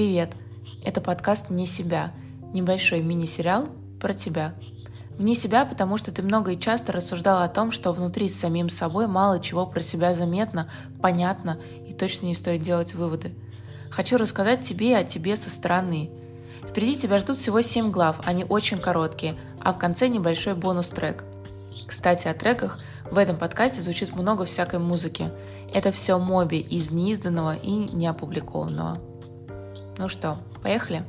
Привет! Это подкаст «Не себя», небольшой мини-сериал про тебя. Вне себя, потому что ты много и часто рассуждала о том, что внутри с самим собой мало чего про себя заметно, понятно и точно не стоит делать выводы. Хочу рассказать тебе о тебе со стороны. Впереди тебя ждут всего 7 глав, они очень короткие, а в конце небольшой бонус-трек. Кстати, о треках в этом подкасте звучит много всякой музыки. Это все моби из неизданного и неопубликованного. Ну что, поехали?